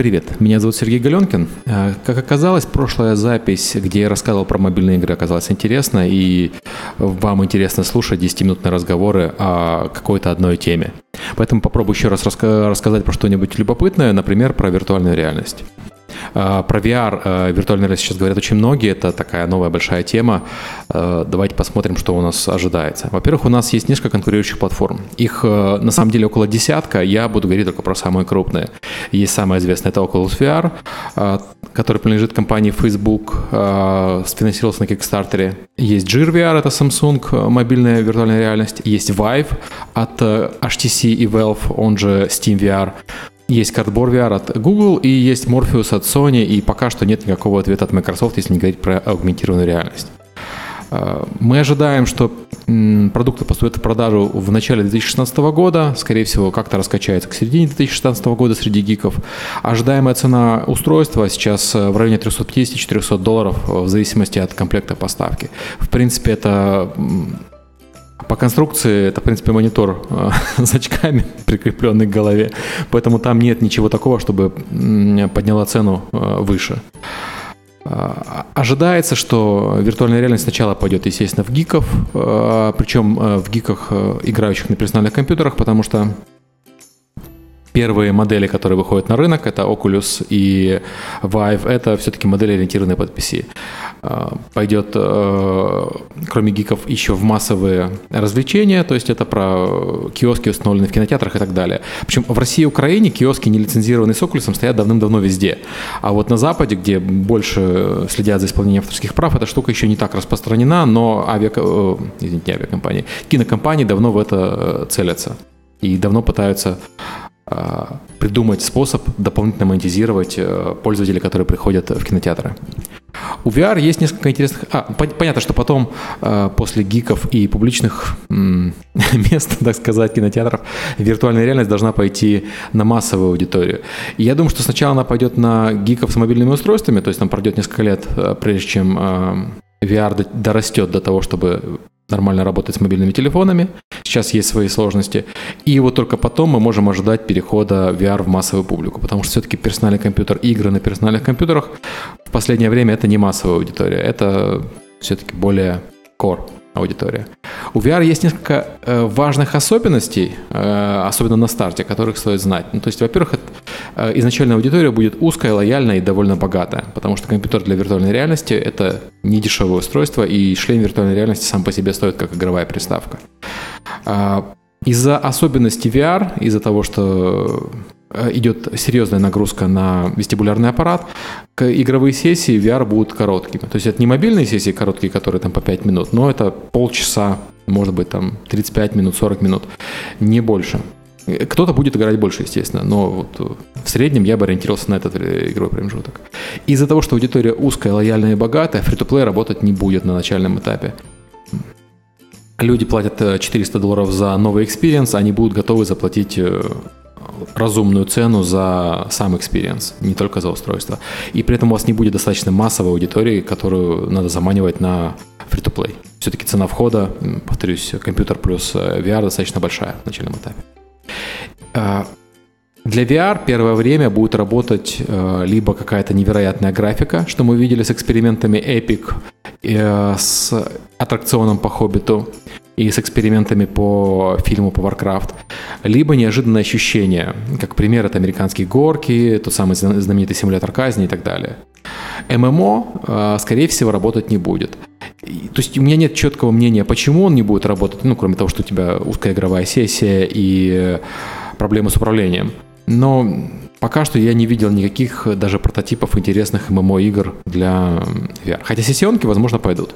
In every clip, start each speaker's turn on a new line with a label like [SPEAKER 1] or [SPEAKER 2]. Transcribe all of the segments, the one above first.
[SPEAKER 1] Привет, меня зовут Сергей Галенкин. Э, как оказалось, прошлая запись, где я рассказывал про мобильные игры, оказалась интересна, и вам интересно слушать 10-минутные разговоры о какой-то одной теме. Поэтому попробую еще раз рассказать про что-нибудь любопытное, например, про виртуальную реальность. А, про VR, а, виртуальная реальность сейчас говорят очень многие, это такая новая большая тема. А, давайте посмотрим, что у нас ожидается. Во-первых, у нас есть несколько конкурирующих платформ. Их на самом деле около десятка, я буду говорить только про самые крупные. Есть самая известная, это Oculus VR, который принадлежит компании Facebook, сфинансировался на Kickstarter. Есть Gear VR, это Samsung, мобильная виртуальная реальность. Есть Vive от HTC и Valve, он же Steam VR. Есть Cardboard VR от Google и есть Morpheus от Sony, и пока что нет никакого ответа от Microsoft, если не говорить про аугментированную реальность. А, мы ожидаем, что продукты поступят в продажу в начале 2016 года, скорее всего, как-то раскачается к середине 2016 года среди гиков. Ожидаемая цена устройства сейчас в районе 350-400 долларов в зависимости от комплекта поставки. В принципе, это по конструкции это, в принципе, монитор э, с очками, прикрепленный к голове. Поэтому там нет ничего такого, чтобы подняла цену э, выше. А, ожидается, что виртуальная реальность сначала пойдет, естественно, в гиков, э, причем в гиках, играющих на персональных компьютерах, потому что Первые модели, которые выходят на рынок, это Oculus и Vive, это все-таки модели, ориентированные под PC. А, пойдет, э, кроме гиков, еще в массовые развлечения, то есть это про киоски, установленные в кинотеатрах и так далее. Причем в России и Украине киоски, не лицензированные с Oculus, стоят давным-давно везде. А вот на Западе, где больше следят за исполнением авторских прав, эта штука еще не так распространена, но авиа... Э, извините, авиакомпании, кинокомпании давно в это э, целятся и давно пытаются придумать способ дополнительно монетизировать э, пользователей, которые приходят в кинотеатры. У VR есть несколько интересных... А, понятно, что потом, э, после гиков и публичных мест, так сказать, кинотеатров, виртуальная реальность должна пойти на массовую аудиторию. И я думаю, что сначала она пойдет на гиков с мобильными устройствами, то есть там пройдет несколько лет, э, прежде чем VR дорастет до того, чтобы нормально работать с мобильными телефонами. Сейчас есть свои сложности. И вот только потом мы можем ожидать перехода VR в массовую публику, потому что все-таки персональный компьютер, игры на персональных компьютерах в последнее время это не массовая аудитория, это все-таки более core аудитория. У VR есть несколько э, важных особенностей, э, особенно на старте, которых стоит знать. Ну, то есть, во-первых, э, изначально аудитория будет узкая, лояльная и довольно богатая, потому что компьютер для виртуальной реальности — это не дешевое устройство, и шлем виртуальной реальности сам по себе стоит как игровая приставка. Э, из-за особенностей VR, из-за того, что идет серьезная нагрузка на вестибулярный аппарат, игровые сессии VR будут короткими. То есть это не мобильные сессии короткие, которые там по 5 минут, но это полчаса, может быть там 35 минут, 40 минут, не больше. Э, кто-то будет играть больше, естественно, но вот э, в среднем я бы ориентировался на этот игровой промежуток. Из-за того, что аудитория узкая, лояльная и богатая, фри-то-плей работать не будет на начальном этапе. Люди платят 400 долларов за новый experience, они будут готовы заплатить разумную цену за сам experience, не только за устройство. И при этом у вас не будет достаточно массовой аудитории, которую надо заманивать на free-to-play. Все-таки цена входа, повторюсь, компьютер плюс э, VR достаточно большая в начальном этапе. А, для VR первое время будет работать э, либо какая-то невероятная графика, что мы видели с экспериментами Epic, э, с аттракционом по Хоббиту, и с экспериментами по фильму по Warcraft, либо неожиданное ощущение, как пример это американские горки, тот самый знаменитый симулятор казни и так далее. ММО, э, скорее всего, работать не будет. То есть у меня нет четкого мнения, почему он не будет работать, ну, кроме того, что у тебя узкая игровая сессия и проблемы с управлением. Но пока что я не видел никаких даже прототипов интересных ММО-игр для VR. Хотя сессионки, возможно, пойдут.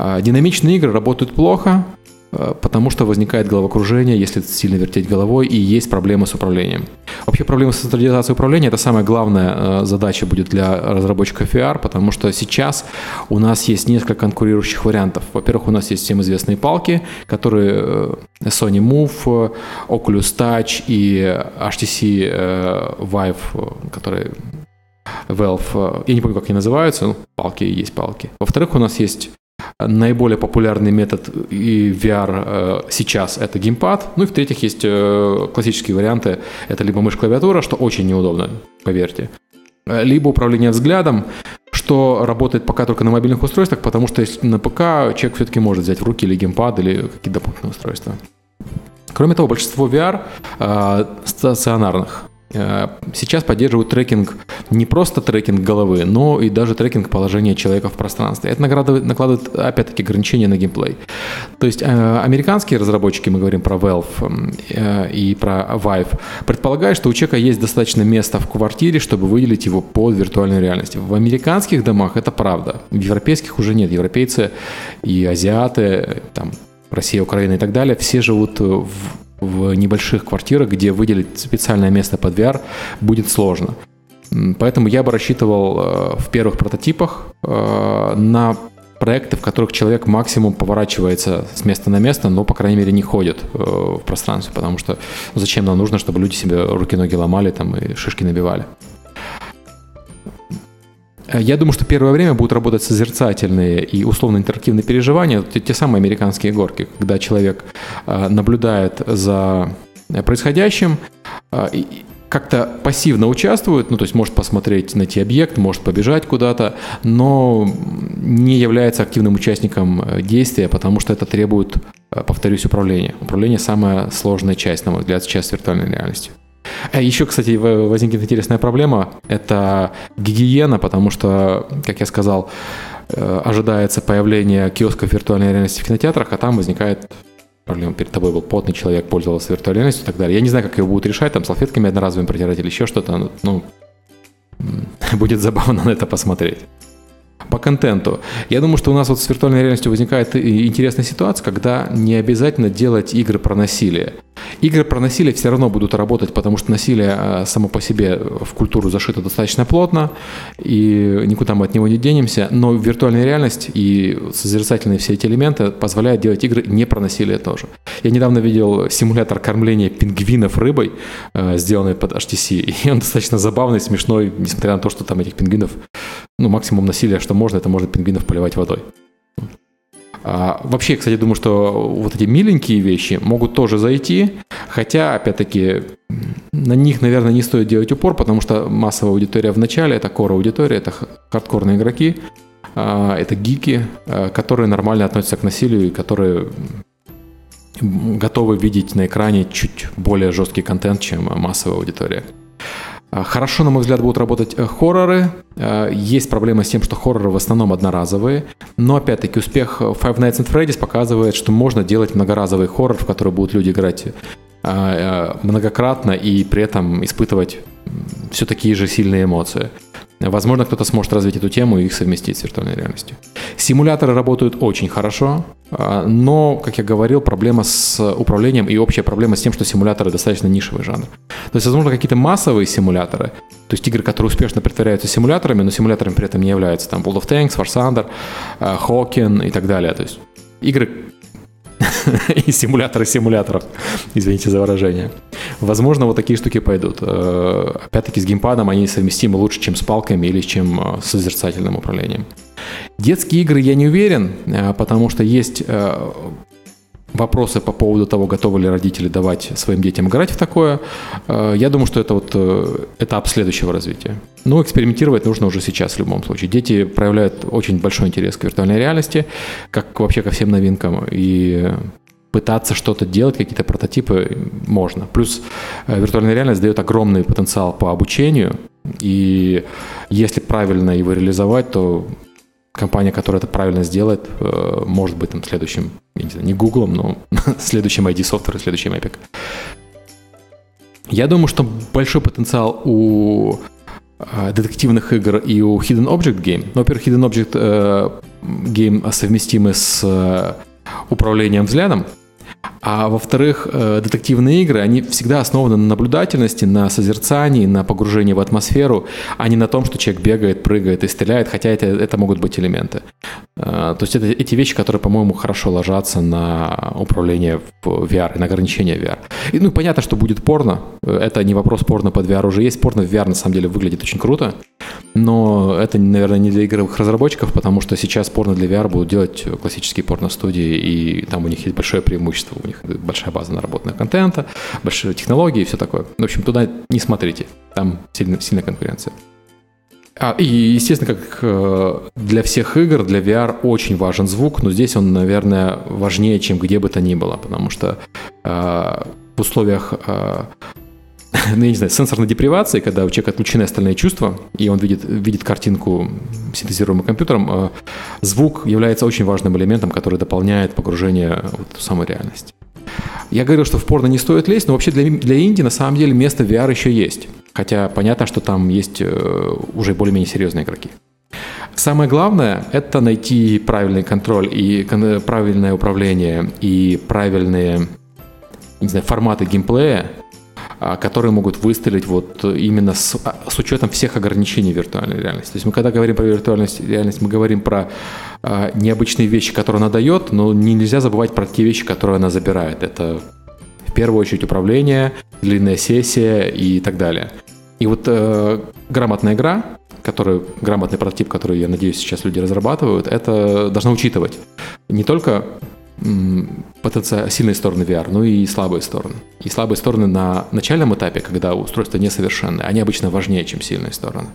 [SPEAKER 1] А, динамичные игры работают плохо, а, потому что возникает головокружение, если сильно вертеть головой, и есть проблемы с управлением. Вообще проблемы с централизацией управления – это самая главная а, задача будет для разработчиков VR, потому что сейчас у нас есть несколько конкурирующих вариантов. Во-первых, у нас есть всем известные палки, которые э, Sony Move, Oculus Touch и HTC э, Vive, которые Valve, я не помню, как они называются, но палки есть палки. Во-вторых, у нас есть наиболее популярный метод и VR э, сейчас это геймпад. Ну и в-третьих, есть э, классические варианты. Это либо мышь-клавиатура, что очень неудобно, поверьте. Э, либо управление взглядом, что работает пока только на мобильных устройствах, потому что если на ПК человек все-таки может взять в руки или геймпад, или какие-то дополнительные устройства. Кроме того, большинство VR э, стационарных сейчас поддерживают трекинг, не просто трекинг головы, но и даже трекинг положения человека в пространстве. Это накладывает, опять-таки, ограничения на геймплей. То есть э, американские разработчики, мы говорим про Valve э, и про Vive, предполагают, что у человека есть достаточно места в квартире, чтобы выделить его под виртуальной реальностью. В американских домах это правда, в европейских уже нет. Европейцы и азиаты, там, Россия, Украина и так далее, все живут в в небольших квартирах, где выделить специальное место под VR будет сложно. Поэтому я бы рассчитывал э, в первых прототипах э, на проекты, в которых человек максимум поворачивается с места на место, но, по крайней мере, не ходит э, в пространстве, потому что зачем нам нужно, чтобы люди себе руки-ноги ломали там, и шишки набивали. Я думаю, что первое время будут работать созерцательные и условно-интерактивные переживания, те, те самые американские горки, когда человек э, наблюдает за происходящим, э, и как-то пассивно участвует, ну, то есть может посмотреть, найти объект, может побежать куда-то, но не является активным участником э, действия, потому что это требует, повторюсь, управления. Управление – самая сложная часть, на мой взгляд, сейчас с виртуальной реальностью. Э, Еще, кстати, возникнет интересная проблема. Это гигиена, потому что, как я сказал, э, ожидается появление киосков виртуальной реальности в кинотеатрах, а там возникает проблема. Перед тобой был потный человек, пользовался виртуальной реальностью и так далее. Я не знаю, как его будут решать, там салфетками одноразовыми протирать или еще что-то. Ну, будет забавно на это посмотреть. По контенту. Я думаю, что у нас вот с виртуальной реальностью возникает интересная ситуация, когда не обязательно делать игры про насилие. Игры про насилие все равно будут работать, потому что насилие а, само по себе в культуру зашито достаточно плотно, и никуда мы от него не денемся. Но виртуальная реальность и созерцательные все эти элементы позволяют делать игры не про насилие тоже. Я недавно видел симулятор кормления пингвинов рыбой, а, сделанный под HTC, и он достаточно забавный, смешной, несмотря на то, что там этих пингвинов, ну, максимум насилия, что можно, это может пингвинов поливать водой. А, вообще, кстати, думаю, что вот эти миленькие вещи могут тоже зайти, хотя, опять-таки, на них, наверное, не стоит делать упор, потому что массовая аудитория в начале, это кора-аудитория, это хардкорные игроки, а, это гики, а, которые нормально относятся к насилию и которые готовы видеть на экране чуть более жесткий контент, чем массовая аудитория. А, хорошо, на мой взгляд, будут работать э, хорроры. А, есть проблема с тем, что хорроры в основном одноразовые. Но, опять-таки, успех Five Nights at Freddy's показывает, что можно делать многоразовый хоррор, в который будут люди играть многократно и при этом испытывать все такие же сильные эмоции. Возможно, кто-то сможет развить эту тему и их совместить с виртуальной реальностью. Симуляторы работают очень хорошо, но, как я говорил, проблема с управлением и общая проблема с тем, что симуляторы достаточно нишевый жанр. То есть, возможно, какие-то массовые симуляторы, то есть игры, которые успешно притворяются симуляторами, но симуляторами при этом не являются. Там World of Tanks, War Thunder, Hawking и так далее. То есть игры, и симуляторы симуляторов. Извините за выражение. Возможно, вот такие штуки пойдут. Э, опять-таки, с геймпадом они совместимы лучше, чем с палками или чем э, с созерцательным управлением. Детские игры я не уверен, э, потому что есть вопросы по поводу того, готовы ли родители давать своим детям играть в такое. Э, я думаю, что это вот э, этап следующего развития. Но экспериментировать нужно уже сейчас в любом случае. Дети проявляют очень большой интерес к виртуальной реальности, как вообще ко всем новинкам. И пытаться что-то делать, какие-то прототипы можно. Плюс э, виртуальная реальность дает огромный потенциал по обучению, и если правильно его реализовать, то компания, которая это правильно сделает, э, может быть там следующим, не знаю, не Google, но следующим ID Software, следующим Epic. Я думаю, что большой потенциал у э, детективных игр и у Hidden Object Game. Ну, во-первых, Hidden Object э, Game совместимы с управлением взглядом, а во-вторых, э, детективные игры, они всегда основаны на наблюдательности, на созерцании, на погружении в атмосферу, а не на том, что человек бегает, прыгает и стреляет, хотя это, это могут быть элементы. Э, то есть это эти вещи, которые, по-моему, хорошо ложатся на управление в VR на ограничение VR. И, ну, понятно, что будет порно. Это не вопрос порно под VR уже есть. Порно в VR на самом деле выглядит очень круто. но это, наверное, не для игровых разработчиков, потому что сейчас порно для VR будут делать классические порно-студии, и там у них есть большое преимущество, у них большая база наработанного контента, большие технологии и все такое. В общем, туда не смотрите, там сильная конкуренция. А, и, естественно, как э, для всех игр, для VR очень важен звук, но здесь он, наверное, важнее, чем где бы то ни было, потому что э, в условиях э, ну, я не знаю, сенсорной депривации, когда у человека отключены остальные чувства, и он видит, видит картинку синтезируемым компьютером, э, звук является очень важным элементом, который дополняет погружение в эту самую реальность. Я говорил, что в порно не стоит лезть, но вообще для, для инди на самом деле место VR еще есть. Хотя понятно, что там есть э, уже более-менее серьезные игроки. Самое главное – это найти правильный контроль и правильное управление и правильные не знаю, форматы геймплея, которые могут выстрелить вот именно с, а, с учетом всех ограничений виртуальной реальности. То есть мы когда говорим про виртуальную реальность, мы говорим про э, необычные вещи, которые она дает, но нельзя забывать про те вещи, которые она забирает. Это в первую очередь управление, длинная сессия и так далее. И вот э, грамотная игра, который, грамотный прототип, который, я надеюсь, сейчас люди разрабатывают, это должна учитывать не только потенциально сильные стороны VR, ну и слабые стороны. И слабые стороны на начальном этапе, когда устройство несовершенное, они обычно важнее, чем сильные стороны.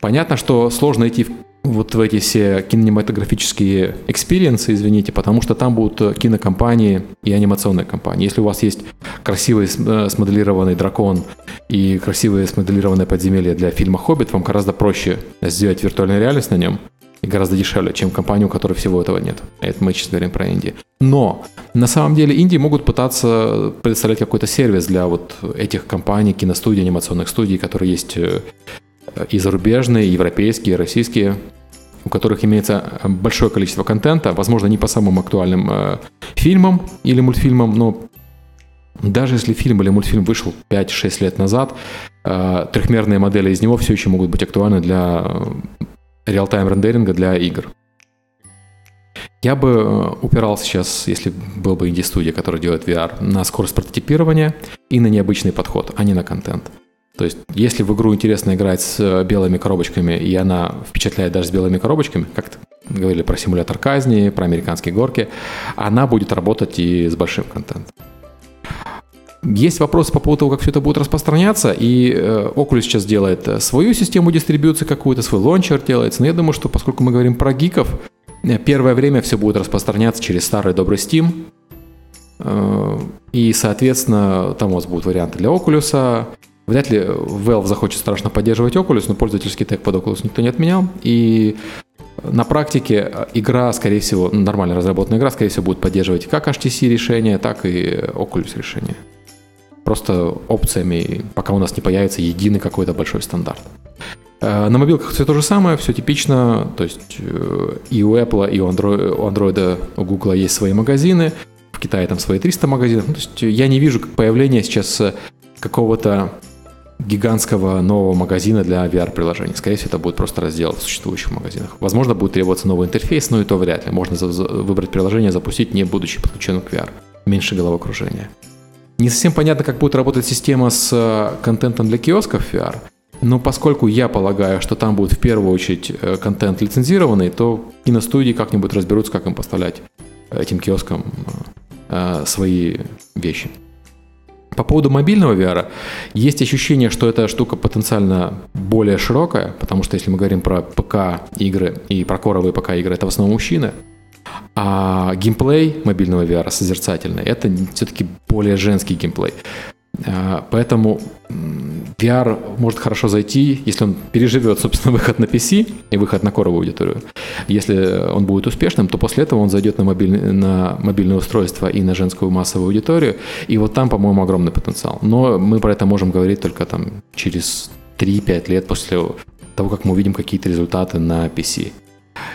[SPEAKER 1] Понятно, что сложно идти вот в эти все кинематографические experience ы, извините, потому что там будут кинокомпании и анимационные компании. Если у вас есть красивый э, смоделированный дракон и красивое смоделированное подземелье для фильма «Хоббит», вам гораздо проще сделать виртуальную реальность на нем, и гораздо дешевле, чем компания, у которой всего этого нет. Это мы сейчас говорим про Индию. Но на самом деле Индии могут пытаться предоставлять какой-то сервис для вот этих компаний, киностудий, анимационных студий, которые есть э, и зарубежные, и европейские, и российские, у которых имеется большое количество контента, возможно, не по самым актуальным э, фильмам или мультфильмам, но даже если фильм или мультфильм вышел 5-6 лет назад, э, трехмерные модели из него все еще могут быть актуальны для реал-тайм рендеринга для игр. Я бы э, упирался сейчас, если был бы инди-студия, которая делает VR, на скорость прототипирования и на необычный подход, а не на контент. То есть, если в игру интересно играть с э, белыми коробочками, и она впечатляет даже с белыми коробочками, как говорили про симулятор казни, про американские горки, она будет работать и с большим контентом. Есть вопросы по поводу того, как все это будет распространяться, и э, Oculus сейчас делает э, свою систему дистрибьюции какую-то, свой лончер делается, но я думаю, что поскольку мы говорим про гиков, э, первое время все будет распространяться через старый добрый Steam, и, соответственно, там у вас будут варианты для Oculus, Вряд ли Valve захочет страшно поддерживать Oculus, но пользовательский тег под Oculus никто не отменял. И на практике игра, скорее всего, нормально разработанная игра, скорее всего, будет поддерживать как HTC решение, так и Oculus решение просто опциями, пока у нас не появится единый какой-то большой стандарт. Э, на мобилках все то же самое, все типично, то есть э, и у Apple, и у Android, у Android, у Google есть свои магазины, в Китае там свои 300 магазинов. Ну, то есть я не вижу появления сейчас какого-то гигантского нового магазина для VR-приложений. Скорее всего, это будет просто раздел в существующих магазинах. Возможно, будет требоваться новый интерфейс, но и то вряд ли. Можно выбрать приложение, запустить, не будучи подключенным к VR. Меньше головокружения. Не совсем понятно, как будет работать система с э, контентом для киосков VR, но поскольку я полагаю, что там будет в первую очередь э, контент лицензированный, то киностудии как-нибудь разберутся, как им поставлять этим киоскам э, свои вещи. По поводу мобильного VR, есть ощущение, что эта штука потенциально более широкая, потому что если мы говорим про ПК-игры и про коровые ПК-игры, это в основном мужчины – а геймплей мобильного VR созерцательный, это все-таки более женский геймплей. А, поэтому VR может хорошо зайти, если он переживет, собственно, выход на PC и выход на коровую аудиторию. Если он будет успешным, то после этого он зайдет на, мобильный, на мобильное устройство и на женскую массовую аудиторию. И вот там, по-моему, огромный потенциал. Но мы про это можем говорить только там через 3-5 лет после того, как мы увидим какие-то результаты на PC.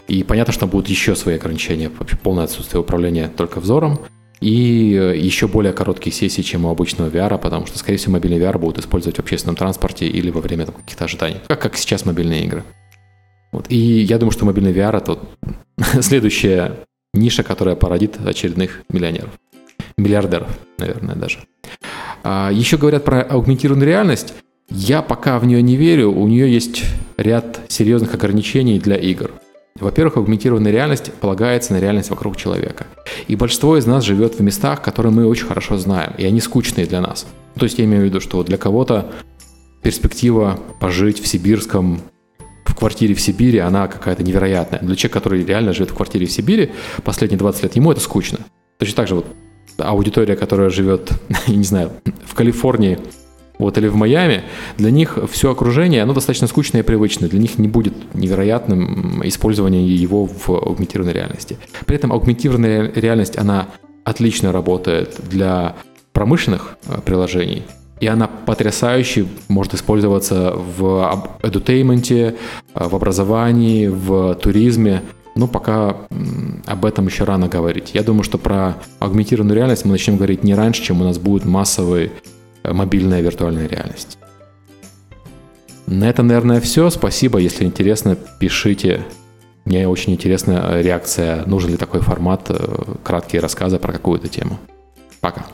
[SPEAKER 1] И понятно, что будут еще свои ограничения, вообще полное отсутствие управления только взором, и э, еще более короткие сессии, чем у обычного VR, потому что, скорее всего, мобильный VR будут использовать в общественном транспорте или во время каких-то ожиданий, как, как сейчас мобильные игры. Вот. И я думаю, что мобильный VR — это следующая ниша, которая породит очередных миллионеров. Миллиардеров, наверное, даже. А еще говорят про аугментированную реальность. Я пока в нее не верю. У нее есть ряд серьезных ограничений для игр. Во-первых, аугментированная реальность полагается на реальность вокруг человека. И большинство из нас живет в местах, которые мы очень хорошо знаем, и они скучные для нас. То есть я имею в виду, что для кого-то перспектива пожить в сибирском в квартире в Сибири, она какая-то невероятная. Для человека, который реально живет в квартире в Сибири, последние 20 лет, ему это скучно. Точно так же вот аудитория, которая живет, я не знаю, в Калифорнии, вот, или в Майами, для них все окружение, оно достаточно скучное и привычное. Для них не будет невероятным использование его в аугментированной реальности. При этом аугментированная реальность, она отлично работает для промышленных э, приложений, и она потрясающе может использоваться в edutainment, в образовании, в туризме. Но пока об этом еще рано говорить. Я думаю, что про аугментированную реальность мы начнем говорить не раньше, чем у нас будет массовая э, мобильная виртуальная реальность. На этом, наверное, все. Спасибо. Если интересно, пишите. Мне очень интересна реакция, нужен ли такой формат, э, краткие рассказы про какую-то тему. Пока.